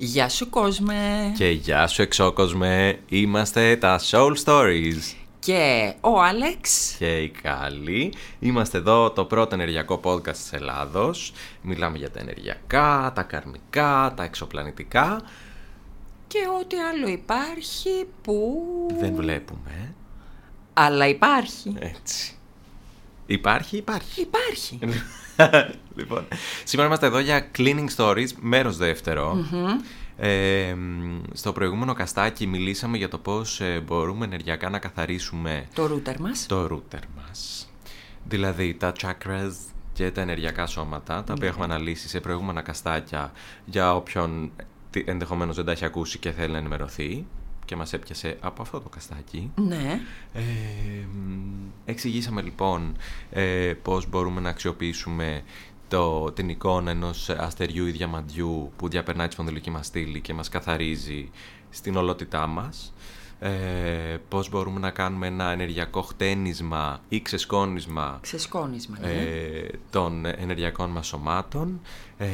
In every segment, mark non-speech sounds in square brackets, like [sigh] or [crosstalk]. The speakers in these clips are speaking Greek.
Γεια σου κόσμε! Και γεια σου εξώκοσμε, είμαστε τα Soul Stories. Και ο Άλεξ. Και η Κάλλη. Είμαστε εδώ το πρώτο ενεργειακό podcast της Ελλάδος. Μιλάμε για τα ενεργειακά, τα καρμικά, τα εξωπλανητικά. Και ό,τι άλλο υπάρχει που... Δεν βλέπουμε. Αλλά υπάρχει. Έτσι. Υπάρχει, υπάρχει. Υπάρχει. [laughs] [laughs] λοιπόν, σήμερα είμαστε εδώ για Cleaning Stories, μέρος δεύτερο. Ε, μ, στο προηγούμενο καστάκι μιλήσαμε για το πώς ε, μπορούμε ενεργειακά να καθαρίσουμε Το ρούτερ μας. το ρούτερ μας. Δηλαδή τα chakras και τα ενεργειακά σώματα, τα οποία έχουμε αναλύσει σε προηγούμενα καστάκια για όποιον τι- ενδεχομένως δεν τα έχει ακούσει και θέλει να ενημερωθεί και μας έπιασε από αυτό το καστάκι. Ναι. Ε, μ, εξηγήσαμε λοιπόν ε, πώς μπορούμε να αξιοποιήσουμε το, την εικόνα ενός αστεριού ή διαμαντιού που διαπερνάει τη σπονδυλική μας στήλη και μας καθαρίζει στην ολότητά μας. Ε, πώς μπορούμε να κάνουμε ένα ενεργειακό χτένισμα ή ξεσκόνισμα Ξεσκόνισμα. ναι. ε, των ενεργειακών μας σωμάτων. Ε,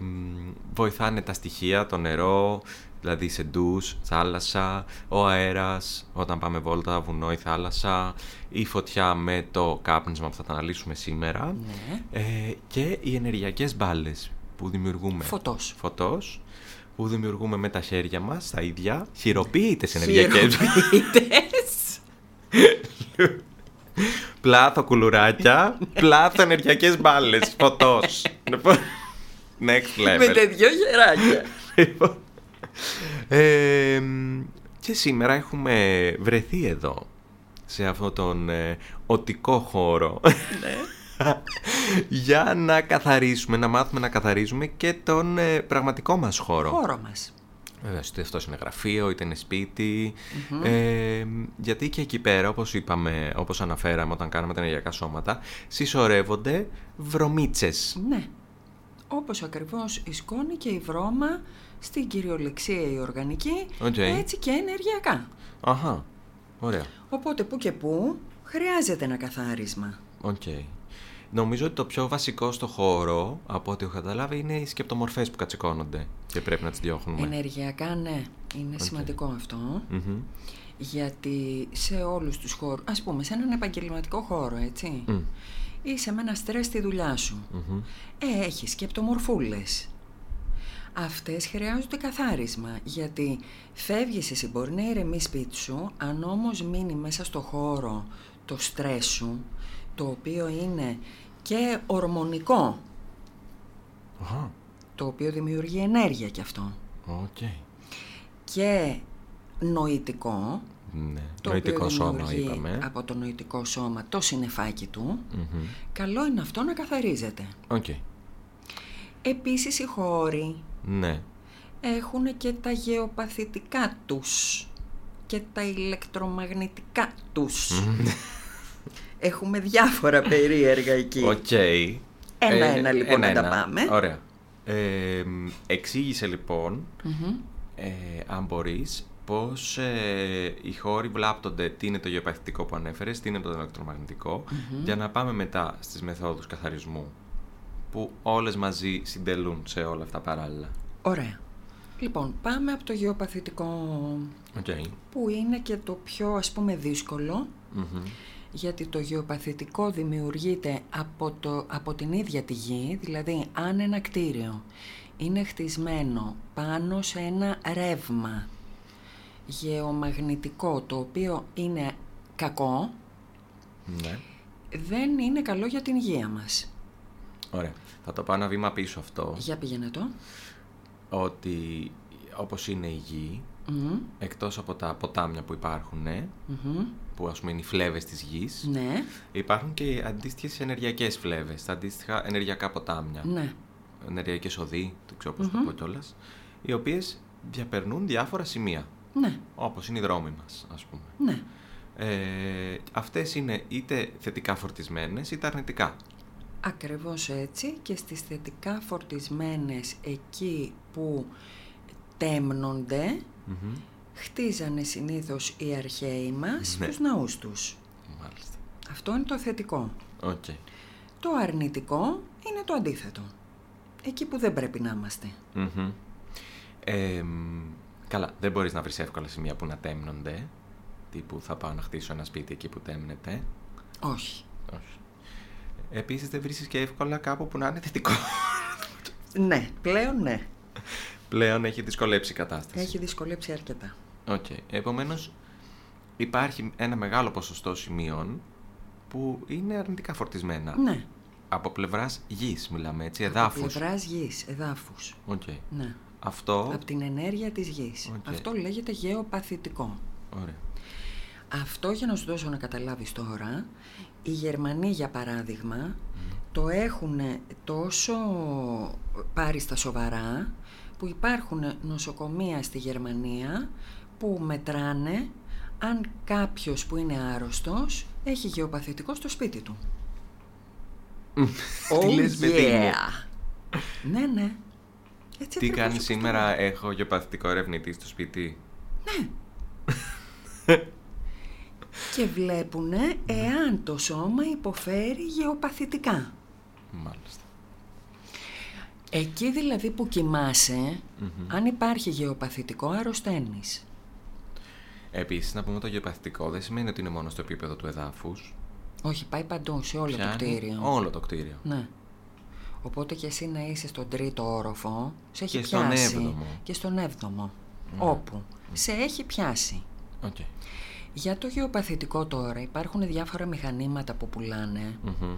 μ, βοηθάνε τα στοιχεία, το νερό, δηλαδή σε ντους, θάλασσα, ο αέρας, όταν πάμε βόλτα, βουνό ή θάλασσα, η φωτιά με το κάπνισμα που θα τα αναλύσουμε σήμερα Ναι. ε, και οι ενεργειακές μπάλες που δημιουργούμε. Φωτός. Φωτός, που δημιουργούμε με τα χέρια μας, τα ίδια, χειροποίητες ενεργειακές Χειροποίητες. Πλάθο κουλουράκια, πλάθο ενεργειακές μπάλες, φωτός. Λοιπόν, Next level. Με τα δυο χεράκια. Λοιπόν, ε, μ, και σήμερα έχουμε βρεθεί εδώ, σε αυτόν τον ε, οτικό χώρο, για να καθαρίσουμε, να μάθουμε να καθαρίζουμε και τον ε, πραγματικό μας χώρο. Χώρο μας. Βέβαια, είτε αυτό είναι γραφείο, είτε είναι σπίτι. Ε, γιατί και εκεί πέρα, όπως είπαμε, όπως αναφέραμε όταν κάναμε τα ενεργειακά σώματα, συσσωρεύονται βρωμίτσες. Ναι. Όπως ακριβώς η σκόνη και η βρώμα στην κυριολεξία η οργανική, Οκ. έτσι και ενεργειακά. Αχα, ωραία. Οπότε που και που χρειάζεται ένα καθάρισμα. Οκ. Νομίζω ότι το πιο βασικό στο χώρο, από ό,τι έχω καταλάβει, είναι οι σκεπτομορφές που κατσικώνονται και πρέπει να τις διώχνουμε. Ενεργειακά ναι, είναι σημαντικό αυτό. Μμμ. Γιατί σε όλους τους χώρους, ας πούμε σε έναν επαγγελματικό χώρο, έτσι, Μμ. είσαι με ένα στρες στη δουλειά σου. Μμμ. Ε, έχεις σκεπτομορφούλες. Αυτές χρειάζονται καθάρισμα, γιατί φεύγεις εσύ, μπορεί να ηρεμείς σπίτι σου, αν όμως μείνει μέσα στο χώρο το στρες σου, το οποίο είναι και ορμονικό, Αχα, το οποίο δημιουργεί ενέργεια κι αυτό, οκ. και νοητικό, Ναι. το Νοητικό οποίο σώμα δημιουργεί είπαμε. από το νοητικό σώμα το συννεφάκι του, Μμμ. καλό είναι αυτό να καθαρίζεται. Οκ. Επίσης οι χώροι Ναι. έχουν και τα γεωπαθητικά τους και τα ηλεκτρομαγνητικά τους. Έχουμε διάφορα περίεργα εκεί. Οκ. Ένα-ένα, λοιπόν, να τα πάμε. Ωραία. Ε, μ, εξήγησε λοιπόν, Μμμ. ε, αν μπορείς, πώς ε, οι χώροι βλάπτονται, τι είναι το γεωπαθητικό που ανέφερες, τι είναι το ηλεκτρομαγνητικό, για να πάμε μετά στις μεθόδους καθαρισμού, που όλες μαζί συντελούν σε όλα αυτά παράλληλα. Ωραία. Λοιπόν, πάμε από το γεωπαθητικό Οκ. που είναι και το πιο ας πούμε δύσκολο Μμμ. Γιατί το γεωπαθητικό δημιουργείται από, το, από την ίδια τη γη, δηλαδή αν ένα κτίριο είναι χτισμένο πάνω σε ένα ρεύμα γεωμαγνητικό το οποίο είναι κακό, Ναι. δεν είναι καλό για την υγεία μας. Ωραία. Θα το πάω ένα βήμα πίσω αυτό, Για πήγαινε το. ότι όπως είναι η γη, Μμμ, εκτός από τα ποτάμια που υπάρχουν, ναι, μμμ. Που ας πούμε είναι οι φλέβες της γης, Ναι, υπάρχουν και αντίστοιχες ενεργειακές φλέβες, τα αντίστοιχα ενεργειακά ποτάμια, ναι. ενεργειακές οδοί, δεν ξέρω πώς το πω κιόλας, οι οποίες διαπερνούν διάφορα σημεία, Ναι, όπως είναι οι δρόμοι μας, ας πούμε. ναι. Ε, αυτές είναι είτε θετικά φορτισμένες είτε αρνητικά. Ακριβώς έτσι και στις θετικά φορτισμένες εκεί που τέμνονται Μμμ. Χτίζανε συνήθως οι αρχαίοι μας Ναι. τους ναούς τους. Μάλιστα. Αυτό είναι το θετικό. Οκ. Το αρνητικό είναι το αντίθετο. Εκεί που δεν πρέπει να είμαστε. Μμμ. Ε, μ, καλά, δεν μπορείς να βρεις εύκολα σημεία που να τέμνονται. Τύπου θα πάω να χτίσω ένα σπίτι εκεί που τέμνεται. Όχι. Όχι. Επίσης δεν βρίσκεις και εύκολα κάπου που να είναι θετικό. Ναι, πλέον ναι. Πλέον έχει δυσκολέψει η κατάσταση. Έχει δυσκολέψει αρκετά. Οκ. Επομένως υπάρχει ένα μεγάλο ποσοστό σημείων που είναι αρνητικά φορτισμένα. Ναι. Από πλευράς γης μιλάμε έτσι, Από εδάφους. πλευράς γης, εδάφους. Οκ. Ναι. Αυτό... Από την ενέργεια της γης. Οκ. Αυτό λέγεται γεωπαθητικό. Ωραία. Αυτό για να σου δώσω να καταλάβεις τώρα, οι Γερμανοί για παράδειγμα το έχουν τόσο πάρει στα σοβαρά που υπάρχουν νοσοκομεία στη Γερμανία που μετράνε αν κάποιος που είναι άρρωστος έχει γεωπαθητικό στο σπίτι του. Τι λες, παιδί μου; Ναι, ναι. Έτσι Τι ακριβώς κάνεις όπως το σήμερα, έχω γεωπαθητικό ερευνητή στο σπίτι; και βλέπουν εάν το σώμα υποφέρει γεωπαθητικά. Μάλιστα. Εκεί δηλαδή που κοιμάσαι, αν υπάρχει γεωπαθητικό, αρρωσταίνεις. Επίσης, να πούμε το γεωπαθητικό δεν σημαίνει ότι είναι μόνο στο επίπεδο του εδάφους. Όχι, πάει παντού, σε όλο Πιάνει το κτίριο. Όλο το κτίριο. Ναι. Οπότε και εσύ να είσαι στον τρίτο όροφο, σε έχει Και στον πιάσει. έβδομο. Και στον έβδομο. Όπου σε έχει πιάσει. Οκ. Για το γεωπαθητικό τώρα υπάρχουν διάφορα μηχανήματα που πουλάνε. Μμμ.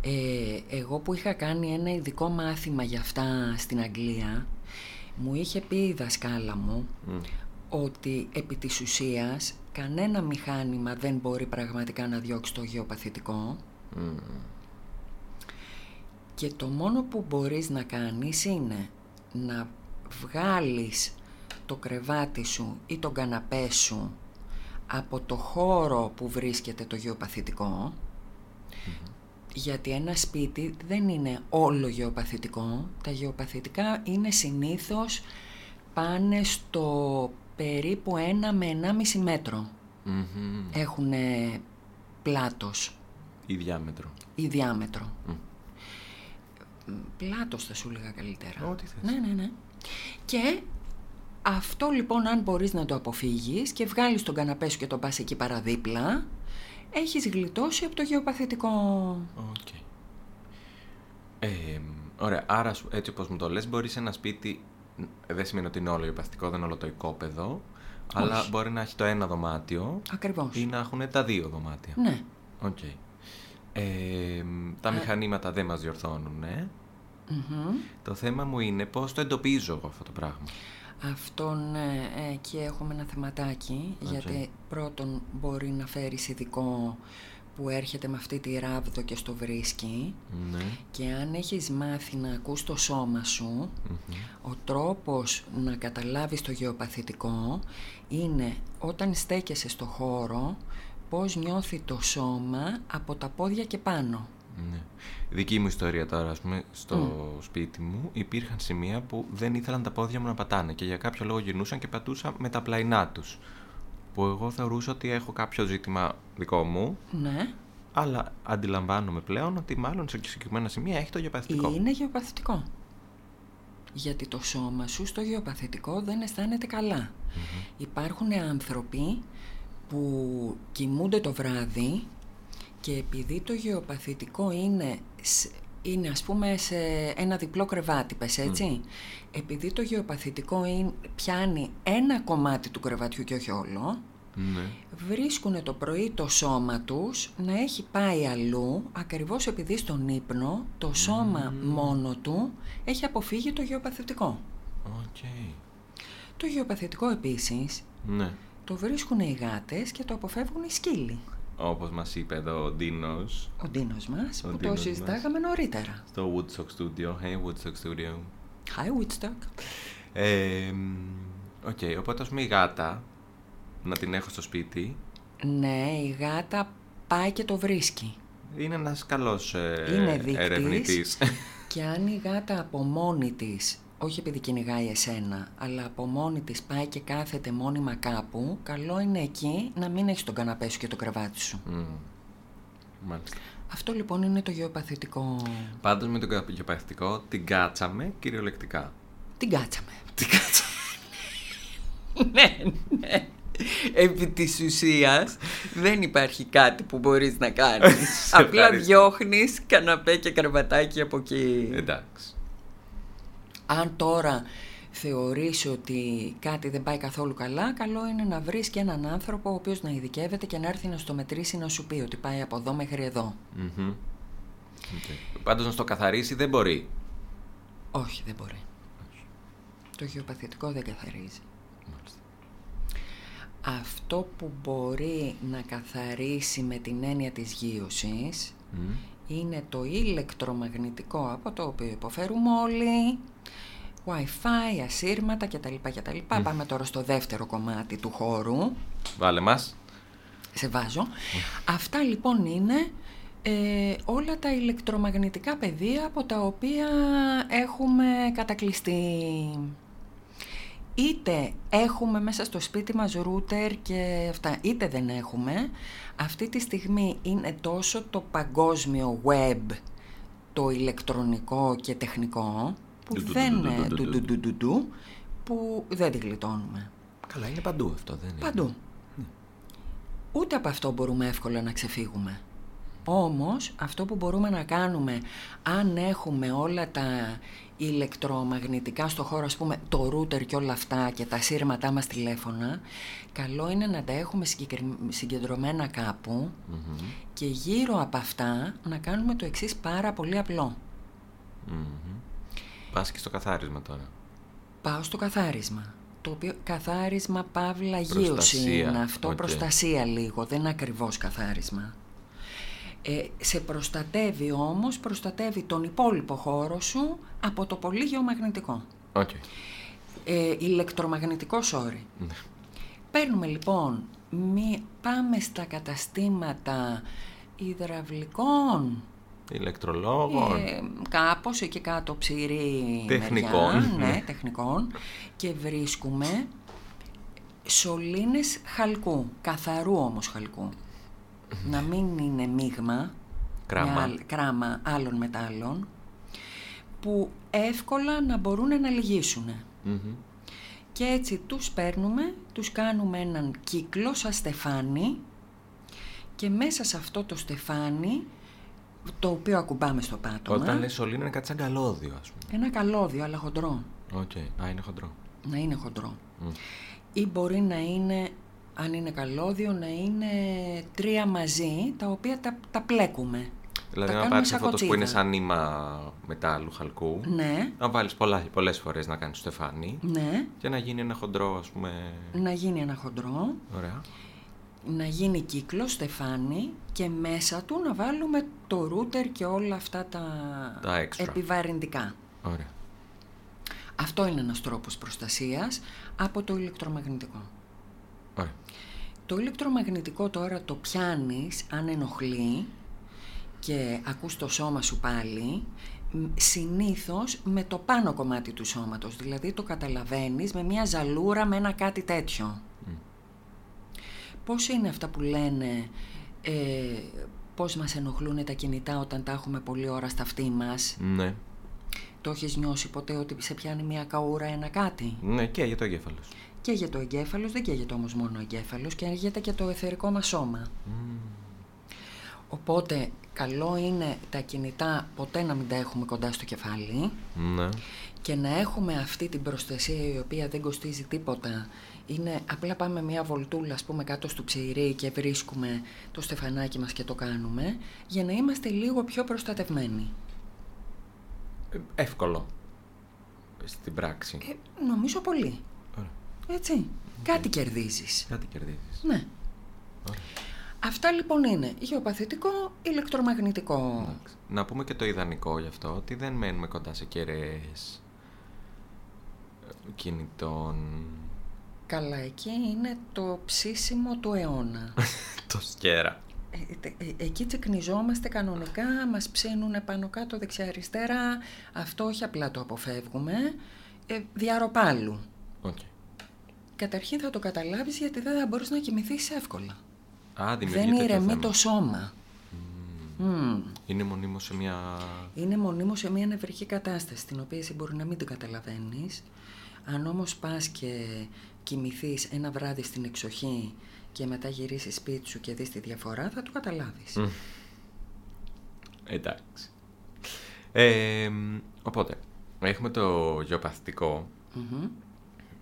Ε, εγώ που είχα κάνει ένα ειδικό μάθημα για αυτά στην Αγγλία, μου είχε πει η δασκάλα μου Μμ. Ότι επί της ουσίας κανένα μηχάνημα δεν μπορεί πραγματικά να διώξει το γεωπαθητικό Μμ. και το μόνο που μπορείς να κάνεις είναι να βγάλεις το κρεβάτι σου ή τον καναπέ σου από το χώρο που βρίσκεται το γεωπαθητικό γιατί ένα σπίτι δεν είναι όλο γεωπαθητικό. Τα γεωπαθητικά είναι συνήθως πάνε στο περίπου 1 με 1,5 μέτρο. Μμμ. Έχουν πλάτος Ή διάμετρο. ή διάμετρο. Μμ. Πλάτος θα σου έλεγα καλύτερα. Ό,τι θες. Ναι, ναι, ναι. Και αυτό λοιπόν αν μπορείς να το αποφύγεις και βγάλεις τον καναπέ σου και τον πας εκεί παραδίπλα, έχεις γλιτώσει από το γεωπαθητικό. Οκ. Ε, ωραία, άρα σου- έτσι όπως μου το λες, μπορείς σε ένα σπίτι, ε, δεν σημαίνει ότι είναι όλο γεωπαθητικό, δεν είναι όλο το οικόπεδο, αλλά Όχι. μπορεί να έχει το ένα δωμάτιο Ακριβώς. ή να έχουν τα δύο δωμάτια. Ναι. Οκ. Ε, τα μηχανήματα δεν μας διορθώνουν, ε. Μμμ. Το θέμα μου είναι πώς το εντοπίζω εγώ αυτό το πράγμα. Αυτόν ε, εκεί έχουμε ένα θεματάκι, γιατί πρώτον μπορεί να φέρεις ειδικό που έρχεται με αυτή τη ράβδο και στο βρίσκει Ναι. και αν έχεις μάθει να ακούς το σώμα σου, ο τρόπος να καταλάβεις το γεωπαθητικό είναι όταν στέκεσαι στο χώρο πώς νιώθει το σώμα από τα πόδια και πάνω. Ναι. Δική μου ιστορία τώρα, ας πούμε, στο σπίτι μου υπήρχαν σημεία που δεν ήθελαν τα πόδια μου να πατάνε και για κάποιο λόγο γυρνούσαν και πατούσα με τα πλαϊνά τους. Που εγώ θεωρούσα ότι έχω κάποιο ζήτημα δικό μου, Ναι, αλλά αντιλαμβάνομαι πλέον ότι μάλλον σε συγκεκριμένα σημεία έχει το γεωπαθητικό. είναι γεωπαθητικό. Γιατί το σώμα σου στο γεωπαθητικό δεν αισθάνεται καλά. Υπάρχουν άνθρωποι που κοιμούνται το βράδυ και επειδή το γεωπαθητικό είναι, σ- είναι ας πούμε σε ένα διπλό κρεβάτι, πες έτσι. Επειδή το γεωπαθητικό είναι, πιάνει ένα κομμάτι του κρεβατιού και όχι όλο, Ναι. βρίσκουν το πρωί το σώμα τους να έχει πάει αλλού, ακριβώς επειδή στον ύπνο το σώμα μόνο του έχει αποφύγει το γεωπαθητικό. Οκ. Το γεωπαθητικό επίσης Ναι. το βρίσκουν οι γάτες και το αποφεύγουν οι σκύλοι. Όπως μας είπε εδώ ο Ντίνος Ο Ντίνος μας, Ο που Ντίνος το συζητάγαμε νωρίτερα. στο Woodstock Studio. Hey, Woodstock Studio. Hi Woodstock. Ε, μ, Οκ, οπότε ας πούμε η γάτα, να την έχω στο σπίτι, Ναι, η γάτα πάει και το βρίσκει. είναι ένας καλός ε, Είναι δείκτης. ερευνητής. Και αν η γάτα από μόνη της, όχι επειδή κυνηγάει εσένα, αλλά από μόνη της πάει και κάθεται μόνιμα κάπου, καλό είναι εκεί να μην έχεις τον καναπέ σου και το κρεβάτι σου. Μμ. Μάλιστα. Αυτό λοιπόν είναι το γεωπαθητικό. Πάντως με τον γεωπαθητικό την κάτσαμε κυριολεκτικά. Την κάτσαμε. [laughs] Την κάτσαμε. ναι, ναι. Επί της ουσίας δεν υπάρχει κάτι που μπορείς να κάνεις. Απλά ευχαριστώ. διώχνεις καναπέ και καρβατάκι από εκεί. Εντάξει. Αν τώρα θεωρείς ότι κάτι δεν πάει καθόλου καλά, καλό είναι να βρεις και έναν άνθρωπο ο οποίος να ειδικεύεται και να έρθει να στο μετρήσει να σου πει ότι πάει από εδώ μέχρι εδώ. Μμμ. Οκ. Πάντως να στο καθαρίσει δεν μπορεί. Όχι, δεν μπορεί. Το γεωπαθητικό δεν καθαρίζει. Μάλιστα. Αυτό που μπορεί να καθαρίσει με την έννοια της γείωσης Μμ. Είναι το ηλεκτρομαγνητικό από το οποίο υποφέρουμε όλοι, Wi-Fi, ασύρματα κτλ. κτλ. Πάμε τώρα στο δεύτερο κομμάτι του χώρου. Βάλε μας. Σε βάζω. Αυτά λοιπόν είναι ε, όλα τα ηλεκτρομαγνητικά πεδία από τα οποία έχουμε κατακλειστεί είτε έχουμε μέσα στο σπίτι μας ρούτερ και αυτά, είτε δεν έχουμε. Αυτή τη στιγμή είναι τόσο το παγκόσμιο web, το ηλεκτρονικό και τεχνικό, που δεν που δεν τη γλιτώνουμε. Καλά, είναι παντού αυτό, δεν είναι. Παντού. Ναι. Ούτε από αυτό μπορούμε εύκολα να ξεφύγουμε. Όμως, αυτό που μπορούμε να κάνουμε, αν έχουμε όλα τα ηλεκτρομαγνητικά στο χώρο, ας πούμε το router και όλα αυτά και τα σύρματά μας τηλέφωνα, καλό είναι να τα έχουμε συγκεκρι- συγκεντρωμένα κάπου Μμμ. και γύρω από αυτά να κάνουμε το εξής πάρα πολύ απλό. Μμμ. Πας και στο καθάρισμα τώρα. Πάω στο καθάρισμα. Το οποίο καθάρισμα παύλα γείωση Προστασία, είναι αυτό, οκ. προστασία λίγο, δεν είναι ακριβώς καθάρισμα. Ε, σε προστατεύει όμως, προστατεύει τον υπόλοιπο χώρο σου από το πολύ γεωμαγνητικό. Οκ. Ε, ηλεκτρομαγνητικό sorry. Ναι. Παίρνουμε λοιπόν, μη, πάμε στα καταστήματα υδραυλικών, Ηλεκτρολόγων. ε, κάπως εκεί κάτω ψηρή Τεχνικών, μεριά, ναι. ναι, τεχνικών και βρίσκουμε σωλήνες χαλκού, καθαρού όμως χαλκού. Να μην είναι μείγμα, Κράμα. με άλλ- κράμα άλλων μετάλλων, που εύκολα να μπορούν να λυγίσουν. Μμμ. Και έτσι τους παίρνουμε, τους κάνουμε έναν κύκλο σαν στεφάνι και μέσα σε αυτό το στεφάνι, το οποίο ακουμπάμε στο πάτωμα, Όταν λες σωλήνα είναι κάτι σαν καλώδιο, ας πούμε. ένα καλώδιο αλλά χοντρό, Οκ. Α, είναι χοντρό. να είναι χοντρό. Μμ. Ή μπορεί να είναι, αν είναι καλώδιο, να είναι τρία μαζί, τα οποία τα, τα πλέκουμε. Δηλαδή Τα να κάνουμε πάρεις σαν αυτό το που είναι κοτσίδα. σαν νήμα μετάλλου, χαλκού. Ναι, Να βάλεις πολλά, πολλές φορές να κάνεις στεφάνι. ναι, Και να γίνει ένα χοντρό, ας πούμε... να γίνει ένα χοντρό, Ωραία. να γίνει κύκλο, στεφάνι και μέσα του να βάλουμε το ρούτερ και όλα αυτά τα, Τα έξτρα. επιβαρυντικά. Ωραία. Αυτό είναι ένας τρόπος προστασίας από το ηλεκτρομαγνητικό. Ωραία. Το ηλεκτρομαγνητικό τώρα το πιάνεις αν ενοχλεί και ακούς το σώμα σου πάλι, μ, συνήθως με το πάνω κομμάτι του σώματος, δηλαδή το καταλαβαίνεις με μια ζαλούρα, με ένα κάτι τέτοιο. Μμ. Πώς είναι αυτά που λένε, ε, πώς μας ενοχλούν τα κινητά όταν τα έχουμε πολλή ώρα στα αυτή μας; Ναι. Το έχεις νιώσει ποτέ ότι σε πιάνει μια καούρα ένα κάτι; Ναι, και για το εγκέφαλος. Και για το εγκέφαλος, δεν καίγεται όμως μόνο ο εγκέφαλος, και αργείται και το εθερικό μας σώμα. Οπότε, καλό είναι τα κινητά ποτέ να μην τα έχουμε κοντά στο κεφάλι Ναι. και να έχουμε αυτή την προστασία η οποία δεν κοστίζει τίποτα. Είναι απλά πάμε μια βολτούλα, ας πούμε, κάτω στο ψηρί και βρίσκουμε το στεφανάκι μας και το κάνουμε, για να είμαστε λίγο πιο προστατευμένοι. Ε, Εύκολο. Στην πράξη. Ε, νομίζω πολύ. Ωραία. Έτσι. Κάτι κερδίζεις. Κάτι κερδίζεις. Ναι. Ωραία. Αυτά λοιπόν είναι γεωπαθητικό, ηλεκτρομαγνητικό. Εντάξει. Να πούμε και το ιδανικό γι' αυτό, ότι δεν μένουμε κοντά σε κεραίες ε, κινητών. Καλά, εκεί είναι το ψήσιμο του αιώνα. [laughs] τοστιέρα. Ε, τε- ε, εκεί τσικνιζόμαστε κανονικά, μας ψήνουν πάνω κάτω δεξιά-αριστερά. Αυτό όχι απλά το αποφεύγουμε, ε, διά ροπάλου. Οκ. Καταρχήν θα το καταλάβεις γιατί δεν θα μπορείς να κοιμηθείς εύκολα. Α, Δεν δημιουργεί τέτοιο ηρεμεί θέμα. το σώμα. Μμμ. Είναι μονίμως σε μια... Είναι μονίμως σε μια νευρική κατάσταση, την οποία εσύ μπορεί να μην την καταλαβαίνεις. Αν όμως πας και κοιμηθείς ένα βράδυ στην εξοχή και μετά γυρίσεις σπίτι σου και δεις τη διαφορά, θα το καταλάβεις. Εντάξει. Ε, οπότε, έχουμε το γεωπαθητικο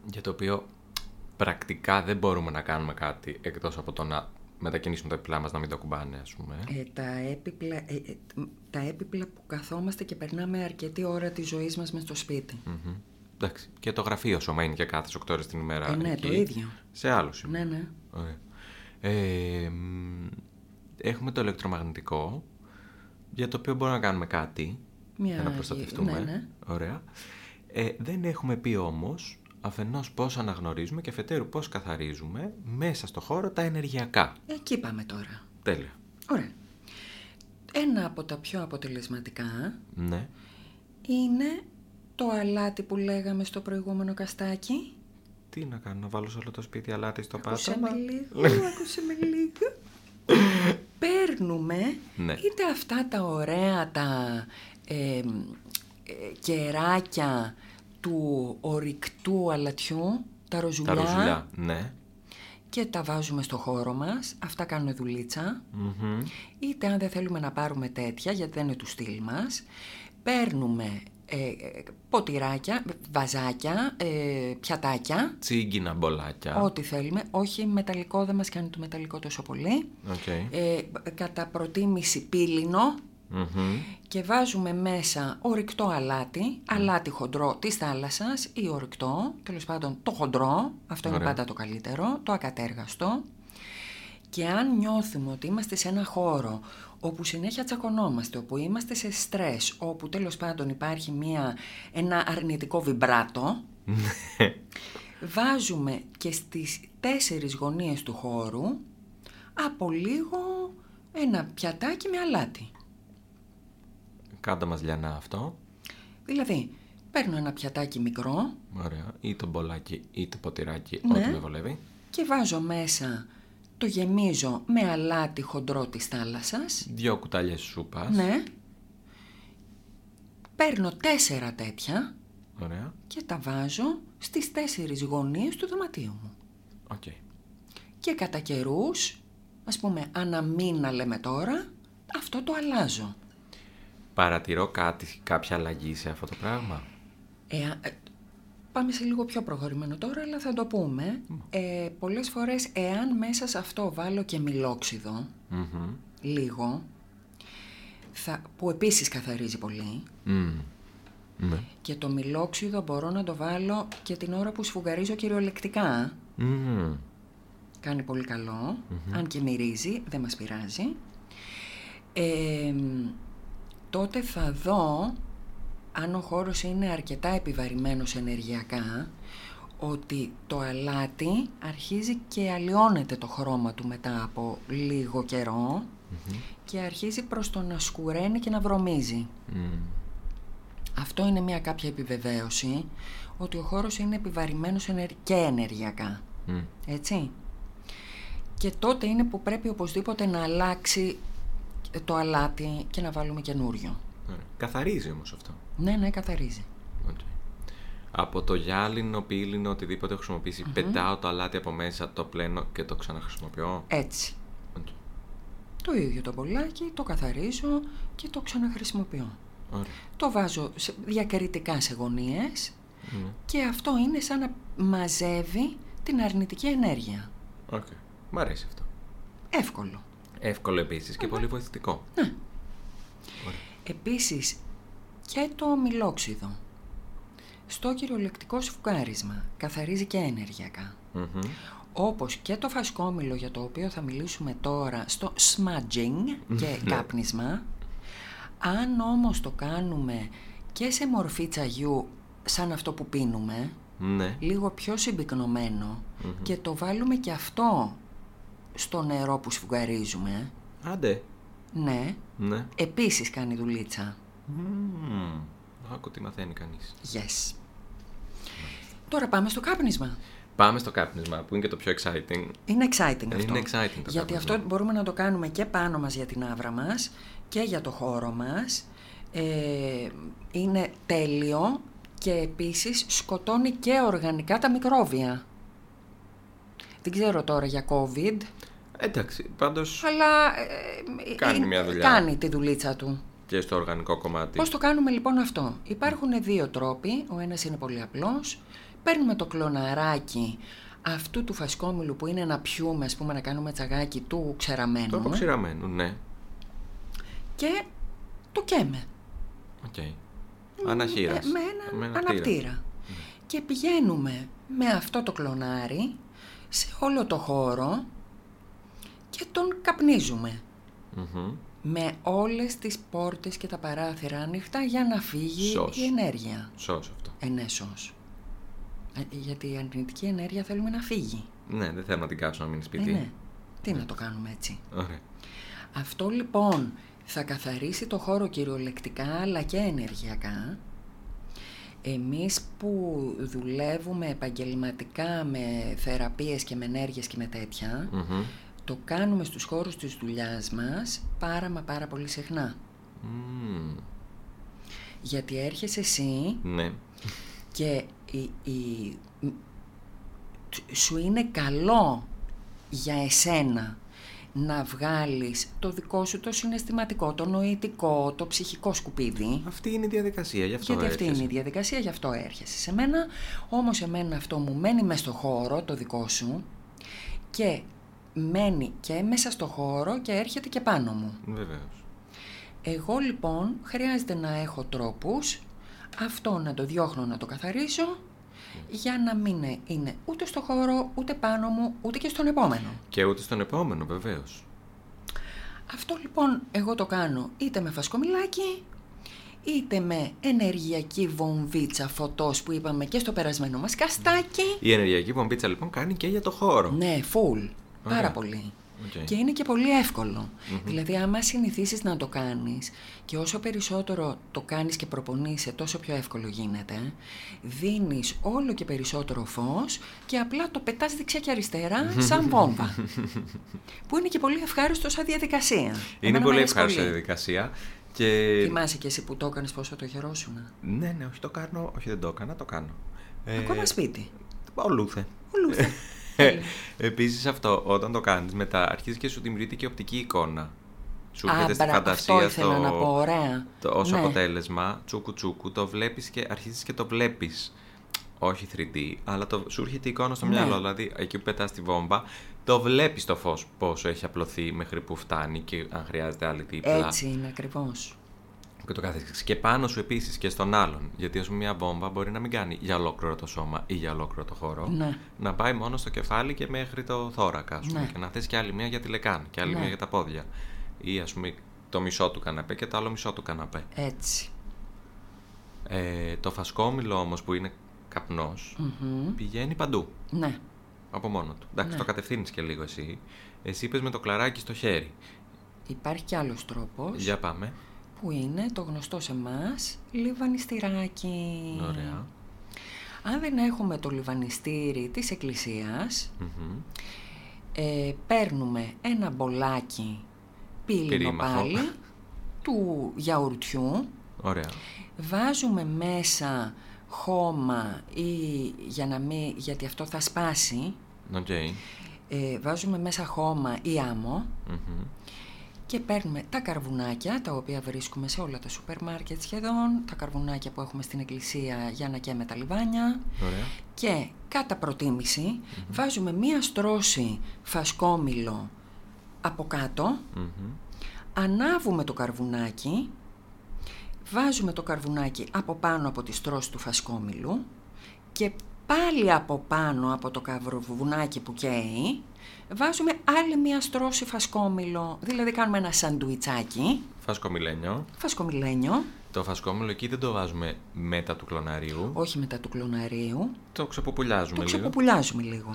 για το οποίο πρακτικά δεν μπορούμε να κάνουμε κάτι εκτός από το να μετακινήσουμε τα έπιπλά μας να μην το κουμπάνε, ας πούμε. Ε, τα, έπιπλα, ε, ε, τα έπιπλα που καθόμαστε και περνάμε αρκετή ώρα της ζωής μας μες στο σπιτι Εντάξει. Και το γραφείο σου, είναι και κάθε 8 ώρες την ημέρα. Ε, ναι, το ίδιο. Σε άλλο σημείο. Ναι, ναι. Ε, έχουμε το ηλεκτρομαγνητικό, για το οποίο μπορούμε να κάνουμε κάτι Μια... για να προστατευτούμε. Ναι, ναι. Ωραία. Ε, δεν έχουμε πει όμως αφενός πώς αναγνωρίζουμε και αφετέρου πώς καθαρίζουμε μέσα στο χώρο τα ενεργειακά. Εκεί πάμε τώρα. Τέλεια. Ωραία. Ένα από τα πιο αποτελεσματικά Ναι. είναι το αλάτι που λέγαμε στο προηγούμενο καστάκι. Τι να κάνω, να βάλω σε όλο το σπίτι αλάτι στο Άκουσε πάτωμα; με λίγο, άκουσε με λίγο. [laughs] Παίρνουμε Ναι. είτε αυτά τα ωραία τα ε, ε, κεράκια του ορυκτού αλατιού, τα Τα ροζουλιά, ροζουλιά. Ναι. και τα βάζουμε στο χώρο μας, αυτά κάνουν δουλίτσα. Μμμ. Είτε αν δεν θέλουμε να πάρουμε τέτοια, γιατί δεν είναι του στυλ μας, παίρνουμε ε, ε, ποτηράκια, βαζάκια, ε, πιατάκια, Τσίγκινα μπολάκια. ό,τι θέλουμε. Όχι μεταλλικό, δεν μας κάνει το μεταλλικό τόσο πολύ. Οκ. Ε, κατά προτίμηση πήλινο Μμμ. και βάζουμε μέσα ορυκτό αλάτι, αλάτι χοντρό της θάλασσας ή ορυκτό, τέλος πάντων το χοντρό, αυτό είναι Ωραία. πάντα το καλύτερο, το ακατέργαστο. Και αν νιώθουμε ότι είμαστε σε ένα χώρο όπου συνέχεια τσακωνόμαστε, όπου είμαστε σε στρες, όπου τέλος πάντων υπάρχει μια, ένα αρνητικό βιμπράτο, βάζουμε και στις τέσσερις γωνίες του χώρου από λίγο ένα πιατάκι με αλάτι. Κάντα μας λιανά αυτό. Δηλαδή, παίρνω ένα πιατάκι μικρό Ωραία. Ή το μπολάκι ή το ποτηράκι, Ναι. ό,τι με βολεύει. και βάζω μέσα, το γεμίζω με αλάτι χοντρό της θάλασσας. Δυο κουτάλιες σούπας. Ναι. Παίρνω τέσσερα τέτοια Ωραία. και τα βάζω στις τέσσερις γωνίες του δωματίου μου. Οκ. Και κατά καιρούς, ας πούμε ανά μήνα λέμε τώρα, αυτό το αλλάζω. Παρατηρώ κάτι, κάποια αλλαγή σε αυτό το πράγμα; Εα- ε, πάμε σε λίγο πιο προχωρημένο τώρα, αλλά θα το πούμε. Ε, πολλές φορές, εάν μέσα σε αυτό βάλω και μηλόξιδο, Μμμ. λίγο, θα, που επίσης καθαρίζει πολύ, Μμ. Ναι. και το μιλόξιδο μπορώ να το βάλω και την ώρα που σφουγγαρίζω κυριολεκτικά. Μμμ. Κάνει πολύ καλό, αν και μυρίζει, δεν μας πειράζει. Ε, τότε θα δω, αν ο χώρος είναι αρκετά επιβαρημένος ενεργειακά, ότι το αλάτι αρχίζει και αλλοιώνεται το χρώμα του μετά από λίγο καιρό και αρχίζει προς το να σκουραίνει και να βρωμίζει. Μμ. Αυτό είναι μια κάποια επιβεβαίωση ότι ο χώρος είναι επιβαρυμένος ενερ- και ενεργειακά. Μμ. Έτσι. Και τότε είναι που πρέπει οπωσδήποτε να αλλάξει το αλάτι και να βάλουμε καινούριο. Ωραία. Καθαρίζει όμως αυτό. Ναι, ναι, καθαρίζει. Οκ. Από το γυάλινο, πήλινο, οτιδήποτε έχω χρησιμοποιήσει, πετάω το αλάτι από μέσα, το πλένω και το ξαναχρησιμοποιώ. Έτσι. Οκ. Το ίδιο το μπολάκι, το καθαρίζω και το ξαναχρησιμοποιώ. Ωραία. Το βάζω σε, διακριτικά σε γωνίες Ναι. και αυτό είναι σαν να μαζεύει την αρνητική ενέργεια. Οκ. Μ' αρέσει αυτό. Εύκολο. Εύκολο επίσης και πολύ βοηθητικό. Ωραία. Επίσης και το μηλόξιδο στο κυριολεκτικό σφουγγάρισμα καθαρίζει και ενεργειακά. Μμμ. Όπως και το φασκόμηλο για το οποίο θα μιλήσουμε τώρα στο smudging και Ναι. κάπνισμα. Αν όμως το κάνουμε και σε μορφή τσαγιού σαν αυτό που πίνουμε, Ναι. λίγο πιο συμπυκνωμενο και το βάλουμε και αυτό στο νερό που σφουγγαρίζουμε, Άντε. ναι, Ναι. επίσης κάνει δουλίτσα. Μμμ. Άκου τι μαθαίνει κανείς. Yes. Τώρα πάμε στο κάπνισμα. Πάμε στο κάπνισμα που είναι και το πιο exciting. Είναι exciting αυτό. Είναι exciting το Γιατί κάπνισμα. αυτό μπορούμε να το κάνουμε και πάνω μας για την άβρα μας και για το χώρο μας. Ε, είναι τέλειο και επίσης σκοτώνει και οργανικά τα μικρόβια. Δεν ξέρω τώρα για COVID. Εντάξει, πάντως Αλλά ε, Κάνει ε, μια δουλειά. κάνει τη δουλίτσα του. και στο οργανικό κομμάτι. Πώς το κάνουμε λοιπόν αυτό; Υπάρχουν δύο τρόποι. Ο ένας είναι πολύ απλός. Παίρνουμε το κλωναράκι αυτού του φασκόμηλου που είναι να πιούμε, ας πούμε, να κάνουμε τσαγάκι του ξεραμένου. Το αποξηραμένου, ναι. Και το καίμε. Οκ. Ανά χείρας. Με, με έναν αναπτήρα. Και πηγαίνουμε με αυτό το κλωνάρι σε όλο το χώρο και τον καπνίζουμε. Μμμ. Με όλες τις πόρτες και τα παράθυρα ανοιχτά για να φύγει Σως. η ενέργεια. Σως αυτό. Ε, ναι, σως. Ε, γιατί η αρνητική ενέργεια θέλουμε να φύγει. Ναι, δεν θέλω να την κάτσω να μείνει Ε, σπίτι. ναι. Τι να το κάνουμε έτσι. Ωραία. Αυτό λοιπόν θα καθαρίσει το χώρο κυριολεκτικά αλλά και ενεργειακά. Εμείς που δουλεύουμε επαγγελματικά με θεραπείες και με ενέργειες και με τέτοια, Μμμ. το κάνουμε στους χώρους της δουλειάς μας πάρα μα πάρα πολύ συχνά. Μμμ. Γιατί έρχεσαι εσύ Ναι. και η, η- μ- σου είναι καλό για εσένα να βγάλεις το δικό σου το συναισθηματικό, το νοητικό, το ψυχικό σκουπίδι. Αυτή είναι η διαδικασία, γι' αυτό Γιατί αυτή έρχεσαι. είναι η διαδικασία, γι' αυτό έρχεσαι σε μένα. Όμως εμένα αυτό μου μένει μέσα στο χώρο, το δικό σου, και μένει και μέσα στο χώρο και έρχεται και πάνω μου. Βεβαίως. Εγώ λοιπόν χρειάζεται να έχω τρόπους αυτό να το διώχνω να το καθαρίσω για να μην είναι ούτε στο χώρο, ούτε πάνω μου, ούτε και στον επόμενο. Και ούτε στον επόμενο, βεβαίως. Αυτό λοιπόν εγώ το κάνω είτε με φασκομηλάκι, είτε με ενεργειακή βομβίτσα φωτός που είπαμε και στο περασμένο μας καστάκι. Η ενεργειακή μπομπίτσα λοιπόν κάνει και για το χώρο. Ναι, full. Πάρα Ωραία. πολύ. Οκ. Και είναι και πολύ εύκολο. Δηλαδή, άμα συνηθίσεις να το κάνεις και όσο περισσότερο το κάνεις και προπονείσαι, τόσο πιο εύκολο γίνεται, δίνεις όλο και περισσότερο φως και απλά το πετάς δεξιά και αριστερά [laughs] σαν βόμβα. που είναι και πολύ ευχάριστο σαν διαδικασία. Είναι Εμένα μου πολύ αρέσει ευχάριστη η διαδικασία. Και... Θυμάσαι και εσύ που το έκανες πόσο το χαιρόσουνα. Ναι, ναι, όχι το κάνω, όχι δεν το έκανα, το κάνω. Ε, Ακόμα σπίτι. Ολούθε. Ολούθε. [laughs] [laughs] Επίσης αυτό, όταν το κάνεις, μετά αρχίζεις και σου δημιουργείται και οπτική εικόνα. Σου Α, έρχεται στη μπρα- φαντασία αυτό ήθελα το, να πω, ωραία. το ως Ναι. αποτέλεσμα, τσούκου τσούκου, το βλέπεις και αρχίζεις και το βλέπεις. Όχι 3D, αλλά το, σου έρχεται η εικόνα στο Ναι. μυαλό. Δηλαδή, εκεί που πετάς τη βόμβα, το βλέπεις το φως πόσο έχει απλωθεί μέχρι που φτάνει και αν χρειάζεται άλλη δίπλα. Έτσι είναι ακριβώς. Και το καθεξής. Και πάνω σου επίσης και στον άλλον. Γιατί, ας πούμε, μια βόμβα μπορεί να μην κάνει για ολόκληρο το σώμα ή για ολόκληρο το χώρο. Ναι. Να πάει μόνο στο κεφάλι και μέχρι το θώρακα, ας πούμε. Ναι. Και να θες και άλλη μία για τη λεκάνη και άλλη Ναι. μία για τα πόδια. Ή, ας πούμε, το μισό του καναπέ και το άλλο μισό του καναπέ. Έτσι. Ε, το φασκόμηλο όμως που είναι καπνός Μμμ. πηγαίνει παντού. Ναι. Από μόνο του. Εντάξει, Ναι. το κατευθύνεις και λίγο εσύ. Εσύ είπες με το κλαράκι στο χέρι. Υπάρχει κι άλλος τρόπος. Για πάμε. Που είναι το γνωστό σε εμάς λιβανιστηράκι. Ωραία. Αν δεν έχουμε το λιβανιστήρι της εκκλησίας, Μμμ. ε, παίρνουμε ένα μπολάκι πύλινο Πυρήμαχο. πάλι του γιαουρτιού, Ωραία. βάζουμε μέσα χώμα ή για να μην, γιατί αυτό θα σπάσει, Οκ. ε, βάζουμε μέσα χώμα ή άμμο Μμμ. Και παίρνουμε τα καρβουνάκια τα οποία βρίσκουμε σε όλα τα σούπερ μάρκετ σχεδόν, τα καρβουνάκια που έχουμε στην εκκλησία για να καίμε τα λιβάνια Ωραία. και κατά προτίμηση βάζουμε μία στρώση φασκόμηλο από κάτω, Μμμ. ανάβουμε το καρβουνάκι, βάζουμε το καρβουνάκι από πάνω από τη στρώση του φασκόμηλου και πάλι από πάνω από το καρβουνάκι που καίει βάζουμε άλλη μία στρώση φασκόμηλο, δηλαδή κάνουμε ένα σαντουιτσάκι, Φασκομιλένιο. φασκομιλένιο, Το φασκόμηλο εκεί δεν το βάζουμε μετά του κλωναρίου. όχι μετά του κλωναρίου, Το ξεποπουλιάζουμε το λίγο. ξεποπουλιάζουμε λίγο.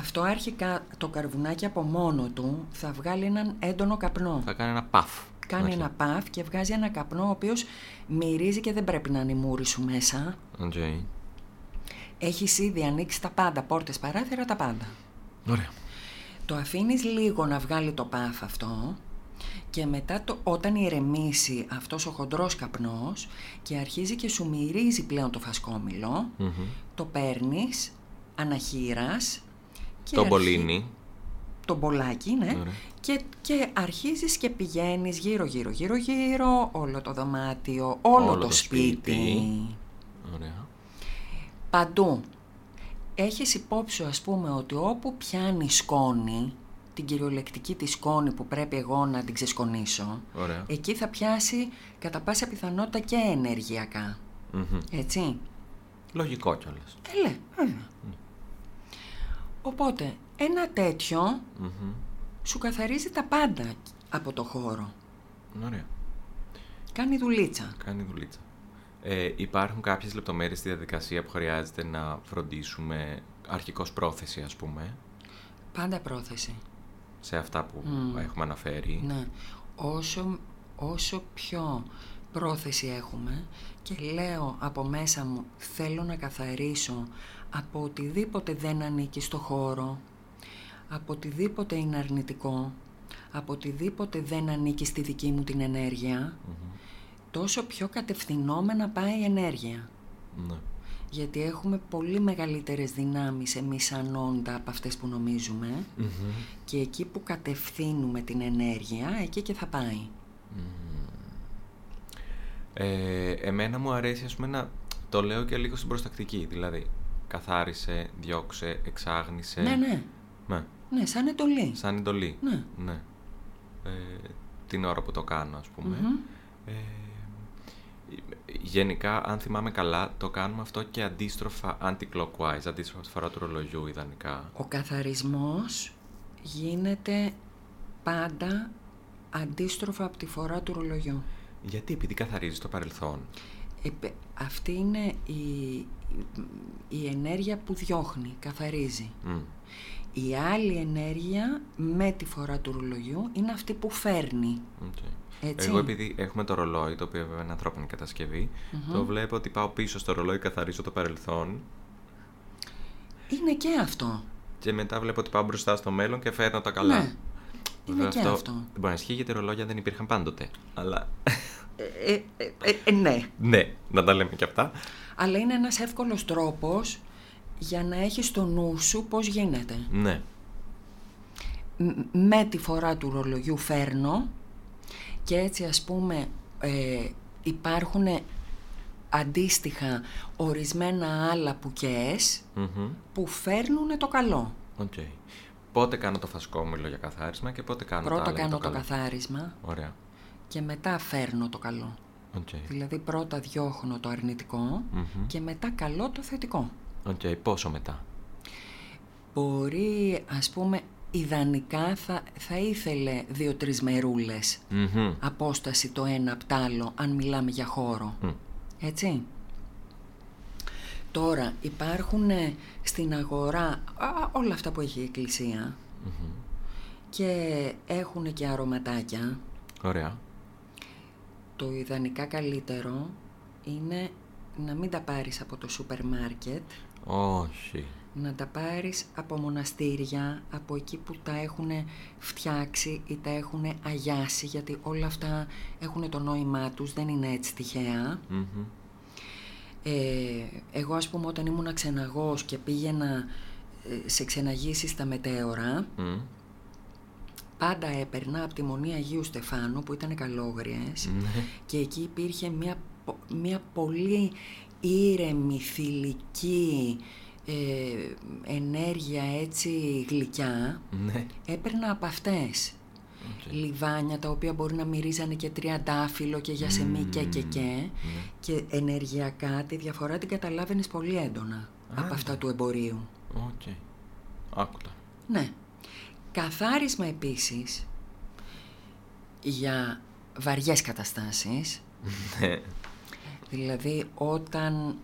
Αυτό αρχικά το καρβουνάκι από μόνο του θα βγάλει έναν έντονο καπνό. Θα κάνει ένα παφ. Κάνει Όχι. ένα παφ και βγάζει ένα καπνό ο οποίος μυρίζει και δεν πρέπει να είναι η μούρη σου μέσα. Οκ. Έχεις ήδη ανοίξει τα πάντα, πόρτες, παράθυρα, τα πάντα. Ωραία. Το αφήνεις λίγο να βγάλει το παφ αυτό και μετά το, όταν ηρεμήσει αυτός ο χοντρός καπνός και αρχίζει και σου μυρίζει πλέον το φασκόμηλο, Μμμ. το παίρνεις ανά χείρας Και Το αρχι- μπολίνι. Το μπολάκι, ναι. Ωραία. Και, και αρχίζεις και πηγαίνεις γύρω γύρω γύρω γύρω, όλο το δωμάτιο, όλο, το, σπίτι. Ωραία. Παντού. Έχεις υπόψη σου, ας πούμε ότι όπου πιάνει σκόνη, την κυριολεκτική τη σκόνη που πρέπει εγώ να την ξεσκονίσω, Ωραία. εκεί θα πιάσει κατά πάσα πιθανότητα και ενεργειακά. Μμμ. Έτσι. Λογικό κιόλας. Ελέ, βέβαια. Οπότε, ένα τέτοιο σου καθαρίζει τα πάντα από το χώρο. Ωραία. Κάνει δουλίτσα. Κάνει δουλίτσα. Ε, υπάρχουν κάποιες λεπτομέρειες στη διαδικασία που χρειάζεται να φροντίσουμε αρχικώς πρόθεση, ας πούμε, Πάντα πρόθεση. σε αυτά που Μμ. έχουμε αναφέρει. Ναι. Όσο, όσο πιο πρόθεση έχουμε και λέω από μέσα μου θέλω να καθαρίσω από οτιδήποτε δεν ανήκει στο χώρο, από οτιδήποτε είναι αρνητικό, από οτιδήποτε δεν ανήκει στη δική μου την ενέργεια, τόσο πιο κατευθυνόμενα πάει η ενέργεια. Ναι. Γιατί έχουμε πολύ μεγαλύτερες δυνάμεις εμείς σαν όντα από αυτές που νομίζουμε Μμμ. και εκεί που κατευθύνουμε την ενέργεια, εκεί και θα πάει. Ε, εμένα μου αρέσει, ας πούμε, να το λέω και λίγο στην προστακτική. Δηλαδή, καθάρισε, διώξε, εξάγνησε. Ναι, ναι, Ναι, ναι, σαν εντολή. σαν εντολή. Ναι. Ναι. Ε, την ώρα που το κάνω, ας πούμε. Μμμ. Ε, γενικά, αν θυμάμαι καλά, το κάνουμε αυτό και αντίστροφα anti-clockwise, αντίστροφα από τη φορά του ρολογιού, ιδανικά. Ο καθαρισμός γίνεται πάντα αντίστροφα από τη φορά του ρολογιού. Γιατί, επειδή καθαρίζει το παρελθόν. Επε- Αυτή είναι η, η ενέργεια που διώχνει, καθαρίζει. Μμ. Η άλλη ενέργεια με τη φορά του ρολογιού είναι αυτή που φέρνει. Οκ. Έτσι. Εγώ επειδή έχουμε το ρολόι, το οποίο βέβαια είναι ανθρώπινη κατασκευή, το βλέπω ότι πάω πίσω στο ρολόι, καθαρίζω το παρελθόν Είναι και αυτό. και μετά βλέπω ότι πάω μπροστά στο μέλλον και φέρνω τα καλά. Ναι. Είναι Βέβαια, και αυτό. Δεν μπορεί να ισχύει γιατί ρολόγια δεν υπήρχαν πάντοτε. Αλλά. Ε, ε, ε, ε, ε, ναι, ναι, να τα λέμε και αυτά. αλλά είναι ένας εύκολος τρόπος για να έχεις στο νου σου πώς γίνεται. Ναι. Μ- με τη φορά του ρολογιού φέρνω και έτσι ας πούμε ε, υπάρχουν αντίστοιχα ορισμένα άλλα πουκές Μμμ. που φέρνουν το καλό. Οκ. Πότε κάνω το φασκόμηλο για καθάρισμα και πότε κάνω τα Πρώτα άλλα για κάνω το το καλό. καθάρισμα Ωραία. Και μετά φέρνω το καλό. Οκ. Δηλαδή πρώτα διώχνω το αρνητικό Μμμ. και μετά καλό το θετικό. Οκ. Πόσο μετά; Μπορεί ας πούμε ιδανικά θα, θα ήθελε δύο-τρεις μερούλες Μμμ. απόσταση το ένα από το άλλο αν μιλάμε για χώρο. Μμ. Έτσι. Τώρα υπάρχουν ε, στην αγορά α, όλα αυτά που έχει η εκκλησία Μμμ. και έχουν και αρωματάκια. Ωραία. Το ιδανικά καλύτερο είναι να μην τα πάρεις από το σούπερ μάρκετ, Όχι. να τα πάρεις από μοναστήρια, από εκεί που τα έχουν φτιάξει ή τα έχουν αγιάσει, γιατί όλα αυτά έχουν το νόημά τους, δεν είναι έτσι τυχαία. Μμμ. Ε, εγώ ας πούμε όταν ήμουν ξεναγός και πήγαινα ε, σε ξεναγήσεις στα μετέωρα, Μμ. Πάντα έπαιρνα από τη Μονή Αγίου Στεφάνου που ήταν καλόγριες Ναι. και εκεί υπήρχε μια, πο- μια πολύ ήρεμη, θηλυκή ε, ενέργεια έτσι γλυκιά. Ναι. Έπαιρνα από αυτές. Οκ. Λιβάνια τα οποία μπορεί να μυρίζανε και τριαντάφυλλο και γιασεμί και και και Ναι. και ενεργειακά τη διαφορά την καταλάβαινες πολύ έντονα Α, από ναι. αυτά του εμπορίου. Οκ. Άκου τα. Ναι. Καθάρισμα επίσης για βαριές καταστάσεις, [laughs] Ναι. δηλαδή όταν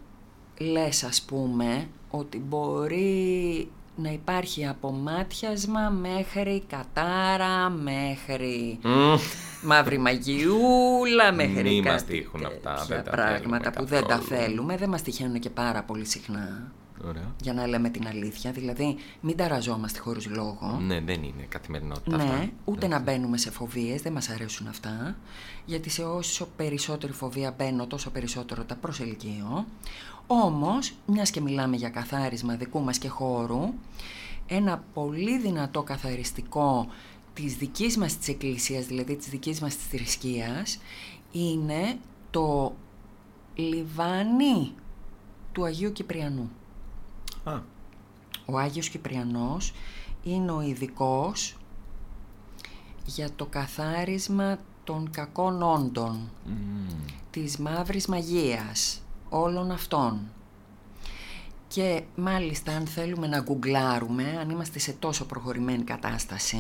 λες ας πούμε ότι μπορεί να υπάρχει απομάτιασμα μέχρι κατάρα, μέχρι Μμ. μαύρη μαγιούλα, μέχρι Μη κάτι μας τύχουν αυτά, τέτοια δεν τα πράγματα θέλουμε που δεν τα καθόλου. θέλουμε, δεν μας τυχαίνουν και πάρα πολύ συχνά. Ωραία. Για να λέμε την αλήθεια, δηλαδή μην ταραζόμαστε χωρίς λόγο. Ναι, δεν είναι καθημερινότητα Ναι, αυτά. ούτε να μπαίνουμε σε φοβίες, δεν μας αρέσουν αυτά. Γιατί σε όσο περισσότερη φοβία μπαίνω, τόσο περισσότερο τα προσελκύω. Όμως, μιας και μιλάμε για καθάρισμα δικού μας και χώρου, ένα πολύ δυνατό καθαριστικό της δικής μας της εκκλησίας, δηλαδή της δικής μας της θρησκείας, είναι το λιβάνι του Αγίου Κυπριανού. Α, Ο Άγιος Κυπριανός είναι ο ειδικός για το καθάρισμα των κακών όντων, μμμ. της μαύρης μαγείας, όλων αυτών. Και μάλιστα αν θέλουμε να γκουγκλάρουμε, αν είμαστε σε τόσο προχωρημένη κατάσταση,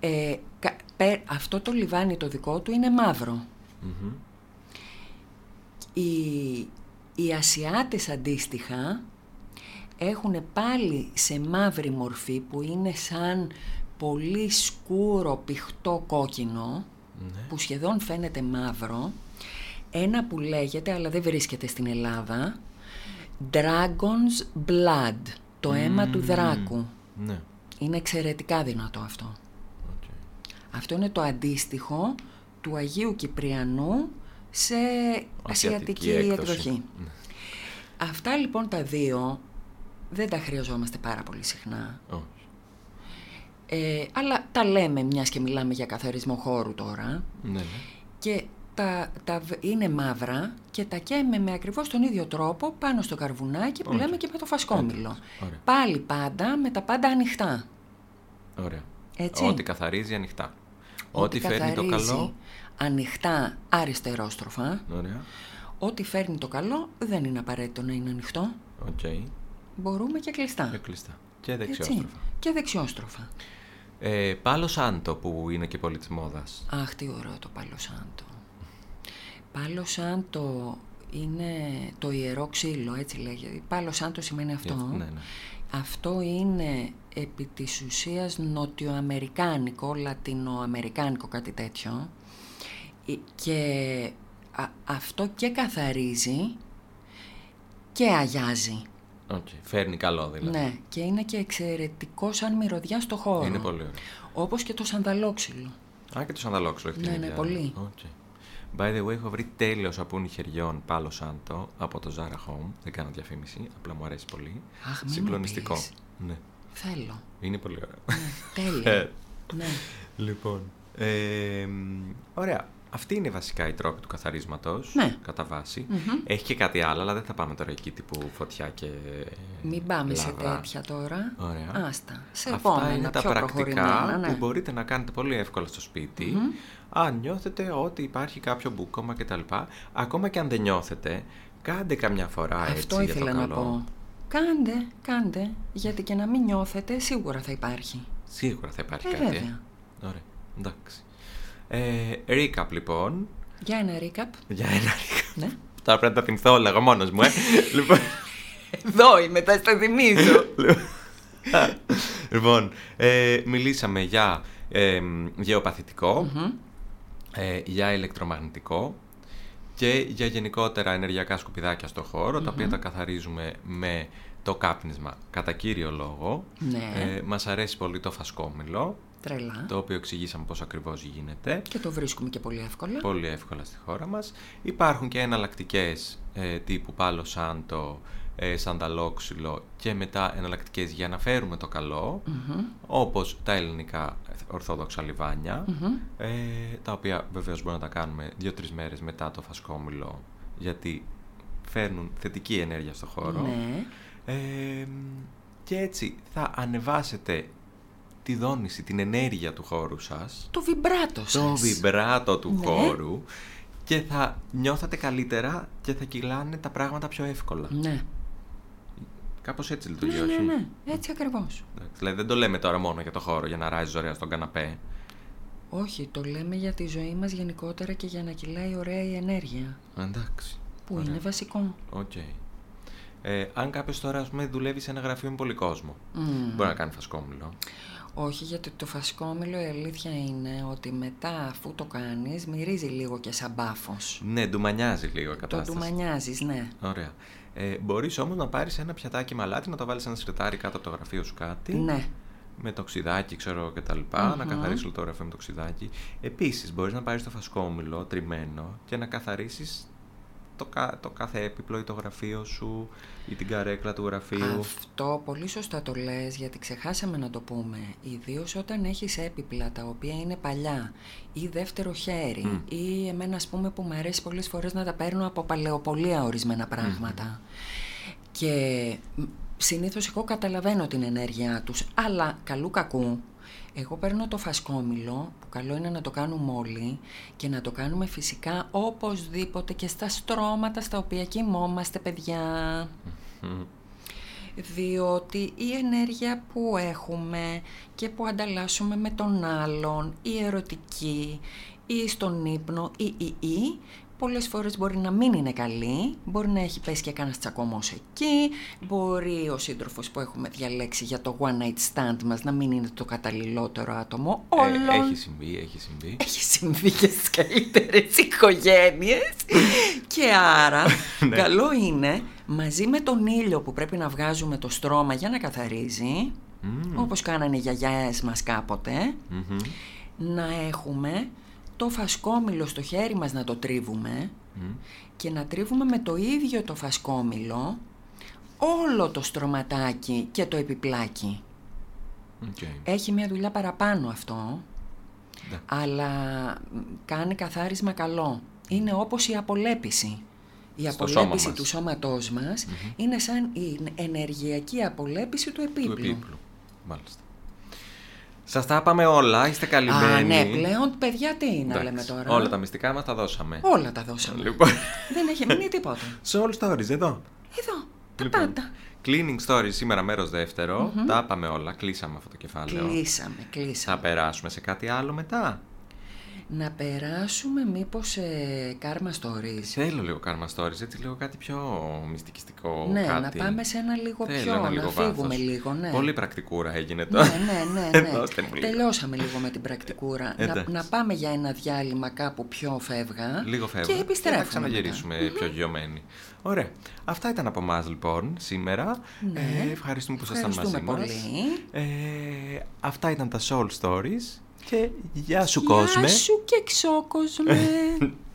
ε, κα- πε- αυτό το λιβάνι το δικό του είναι μαύρο. Μμμ. Οι, οι Ασιάτες αντίστοιχα έχουν πάλι σε μαύρη μορφή που είναι σαν πολύ σκούρο πηχτό κόκκινο Ναι. που σχεδόν φαίνεται μαύρο ένα που λέγεται αλλά δεν βρίσκεται στην Ελλάδα Dragon's Blood το αίμα του Μμμ. δράκου Ναι. είναι εξαιρετικά δυνατό αυτό οκ. αυτό είναι το αντίστοιχο του Αγίου Κυπριανού σε ασιατική έκδοση. εκδοχή. Ναι. Αυτά λοιπόν τα δύο δεν τα χρειαζόμαστε πάρα πολύ συχνά. Όχι. Ε, αλλά τα λέμε μιας και μιλάμε για καθαρισμό χώρου τώρα. Ναι, ναι. Και τα, τα β- είναι μαύρα και τα καίμε με ακριβώς τον ίδιο τρόπο πάνω στο καρβουνάκι που Οκ. λέμε και με το φασκόμηλο. Ωραία. Πάλι πάντα με τα πάντα ανοιχτά. Ωραία. Έτσι. Ό,τι καθαρίζει ανοιχτά. Ό,τι φέρνει το καθαρίζει καλό. Ανοιχτά αριστερόστροφα. Ωραία. Ό,τι φέρνει το καλό δεν είναι απαραίτητο να είναι ανοιχτό. Οκ. Μπορούμε και κλειστά. Και κλειστά. Και Έτσι. δεξιόστροφα. Και δεξιόστροφα. Ε, Palo Santo που είναι και πολύ της μόδας. Αχ, τι ωραίο το Palo Santo. Palo Santo είναι το ιερό ξύλο, έτσι λέγεται. Palo Santo σημαίνει αυτό. Ναι, ναι. Αυτό είναι επί της ουσίας νοτιοαμερικάνικο, λατινοαμερικάνικο κάτι τέτοιο Ε, και α- αυτό και καθαρίζει και αγιάζει. Οκ. Φέρνει καλό δηλαδή. Ναι, και είναι και εξαιρετικό σαν μυρωδιά στο χώρο. Είναι πολύ ωραίο. Όπως και το σανταλόξυλο. Α, και το σανταλόξυλο έχει την Ναι, ναι, ίδια. πολύ. OK. By the way, έχω βρει τέλειο σαπούνι χεριών Palo Santo από το Zara Home. Δεν κάνω διαφήμιση, απλά μου αρέσει πολύ. Αχ, μην μου Συγκλονιστικό. πεις. Ναι, Θέλω. είναι πολύ ωραίο. Ναι, τέλεια. ναι. Λοιπόν. Ε, μ, ωραία. Αυτή είναι βασικά η τρόπη του καθαρίσματος, Ναι. κατά βάση. Μμμ. Έχει και κάτι άλλο, αλλά δεν θα πάμε τώρα εκεί τύπου φωτιά και Μην πάμε σε λάβρα. τέτοια τώρα. Ωραία. Άστα. Σε Αυτά επόμενα, είναι τα πιο πρακτικά προχωρημένα, ναι. που μπορείτε να κάνετε πολύ εύκολα στο σπιτι αν νιώθετε ότι υπάρχει κάποιο μπουκώμα κτλ. Ακόμα και αν δεν νιώθετε, κάντε καμιά φορά έτσι Αυτό ήθελα για το να καλό. πω. Κάντε, κάντε, γιατί και να μην νιώθετε, σίγουρα θα υπάρχει. Σίγουρα θα υπάρχει Ε, κάτι. βέβαια. Ωραία, εντάξει. Ε, recap λοιπόν. Για ένα recap. Για ένα recap. Ναι. Τώρα πρέπει να τα θυμηθώ όλα εγώ μόνος μου, ε. [laughs] λοιπόν, Εδώ είμαι, θα στα θυμίζω. [laughs] λοιπόν ε, μιλήσαμε για ε, γεωπαθητικό, Μμμ. ε, για ηλεκτρομαγνητικό και για γενικότερα ενεργειακά σκουπιδάκια στο χωρο τα οποία τα καθαρίζουμε με το κάπνισμα κατά κύριο λόγο. Ναι. Ε, μας αρέσει πολύ το φασκόμηλο, Τρελά. το οποίο εξηγήσαμε πώς ακριβώς γίνεται. Και το βρίσκουμε και πολύ εύκολα. Πολύ εύκολα στη χώρα μας. Υπάρχουν και εναλλακτικές ε, τύπου πάλο σάντο, ε, σανταλόξυλο και μετά εναλλακτικές για να φέρουμε το καλό, Μμμ. όπως τα ελληνικά ορθόδοξα λιβάνια, Μμμ. ε, τα οποία βεβαίως μπορούμε να τα κάνουμε δύο-τρεις μέρες μετά το φασκόμηλο, γιατί φέρνουν θετική ενέργεια στο χώρο. Ναι. Ε, και έτσι θα ανεβάσετε τη δόνηση, την ενέργεια του χώρου σας Το βιμπράτο σας. το βιμπράτο του Ναι. χώρου και θα νιώθατε καλύτερα και θα κυλάνε τα πράγματα πιο εύκολα. Ναι. Κάπως έτσι Ναι, λειτουργεί, ναι, όχι. ναι. Έτσι ακριβώς. Εντάξει, δηλαδή δεν το λέμε τώρα μόνο για το χώρο για να ράζει ωραία στον καναπέ. Όχι, το λέμε για τη ζωή μας γενικότερα και για να κυλάει ωραία η ενέργεια. Εντάξει. Που Ωραία. είναι βασικό. Οκ. Ε, αν κάποιος τώρα ας πούμε, δουλεύει σε ένα γραφείο με πολύ κόσμο, Μμμ. μπορεί να κάνει φασκόμηλο. Όχι, γιατί το φασκόμηλο η αλήθεια είναι ότι μετά αφού το κάνεις μυρίζει λίγο και σαν μπάφος. Ναι, ντουμανιάζει λίγο η Το κατάσταση. ντουμανιάζεις, ναι. Ωραία. Ε, Μπορείς όμως να πάρεις ένα πιατάκι με αλάτι, να το βάλεις σε ένα συρτάρι κάτω από το γραφείο σου κάτι. Ναι. με το ξυδάκι, ξέρω και τα λοιπα να καθαρίσει όλο το γραφείο με το ξυδάκι. Επίσης, μπορείς να πάρεις το φασκόμηλο τριμμένο και να καθαρίσεις το, το κάθε έπιπλο ή το γραφείο σου ή την καρέκλα του γραφείου. Αυτό πολύ σωστά το λες γιατί ξεχάσαμε να το πούμε. Ιδίως όταν έχεις έπιπλα τα οποία είναι παλιά ή δεύτερο χέρι ή εμένα ας πούμε που μου αρέσει πολλές φορές να τα παίρνω από παλαιοπολία ορισμένα Και συνήθως εγώ καταλαβαίνω την ενέργειά τους, αλλά καλού κακού εγώ παίρνω το φασκόμηλο, που καλό είναι να το κάνουμε όλοι και να το κάνουμε φυσικά οπωσδήποτε και στα στρώματα στα οποία κοιμόμαστε Διότι η ενέργεια που έχουμε και που ανταλλάσσουμε με τον άλλον, η ερωτική ή στον ύπνο ή ή ή, πολλές φορές μπορεί να μην είναι καλή, μπορεί να έχει πέσει και κανένα τσακωμός εκεί, μπορεί ο σύντροφος που έχουμε διαλέξει για το one night stand μας να μην είναι το καταλληλότερο άτομο ε, όλων. έχει συμβεί, έχει συμβεί. Έχει συμβεί και στις καλύτερες οικογένειες και άρα [laughs] ναι. καλό είναι μαζί με τον ήλιο που πρέπει να βγάζουμε το στρώμα για να καθαρίζει, mm. όπως κάνανε οι γιαγιάες μας καποτε να έχουμε το φασκόμηλο στο χέρι μας να το τρίβουμε και να τρίβουμε με το ίδιο το φασκόμηλο όλο το στρωματάκι και το επιπλάκι. Έχει μια δουλειά παραπάνω αυτό, ναι. αλλά κάνει καθάρισμα καλό. Είναι όπως η απολέπιση. Η απολέπιση του σώματός μας είναι σαν η ενεργειακή απολέπιση του επίπλου. Του επίπλου, μάλιστα. Σας τα είπαμε όλα, είστε καλυμμένοι. Α, ναι, πλέον παιδιά τι να λέμε τώρα; Όλα τα μυστικά μας τα δώσαμε. Όλα τα δώσαμε. Λοιπόν. Δεν έχει μείνει τίποτα. Σε όλους stories, εδώ. Εδώ, τα λοιπόν, πάντα. Cleaning stories σήμερα μέρος δεύτερο. Τα είπαμε όλα, κλείσαμε αυτό το κεφάλαιο. Κλείσαμε, κλείσαμε. Θα περάσουμε σε κάτι άλλο μετά να περάσουμε μήπως σε Karma Stories. Θέλω λίγο Karma Stories, έτσι λίγο κάτι πιο μυστικιστικό. Ναι, κάτι. να πάμε σε ένα λίγο Θέλω πιο, ένα λίγο να φύγουμε λίγο. Ναι. Πολύ πρακτικούρα έγινε τώρα. Ναι, ναι, ναι. [laughs] ναι. Τελειώσαμε λίγο με την πρακτικούρα. να, να, πάμε για ένα διάλειμμα κάπου πιο φεύγα. Λίγο φεύγα. Και επιστρέφουμε. Και να ξαναγυρίσουμε πιο γιωμένοι. Ωραία. Αυτά ήταν από εμά λοιπόν σήμερα. Ναι. Ε, ευχαριστούμε που ήσασταν μαζί μας. Ε, αυτά ήταν τα Soul Stories. Και γεια σου κόσμε. Γεια σου και ξόκοσμε. [laughs]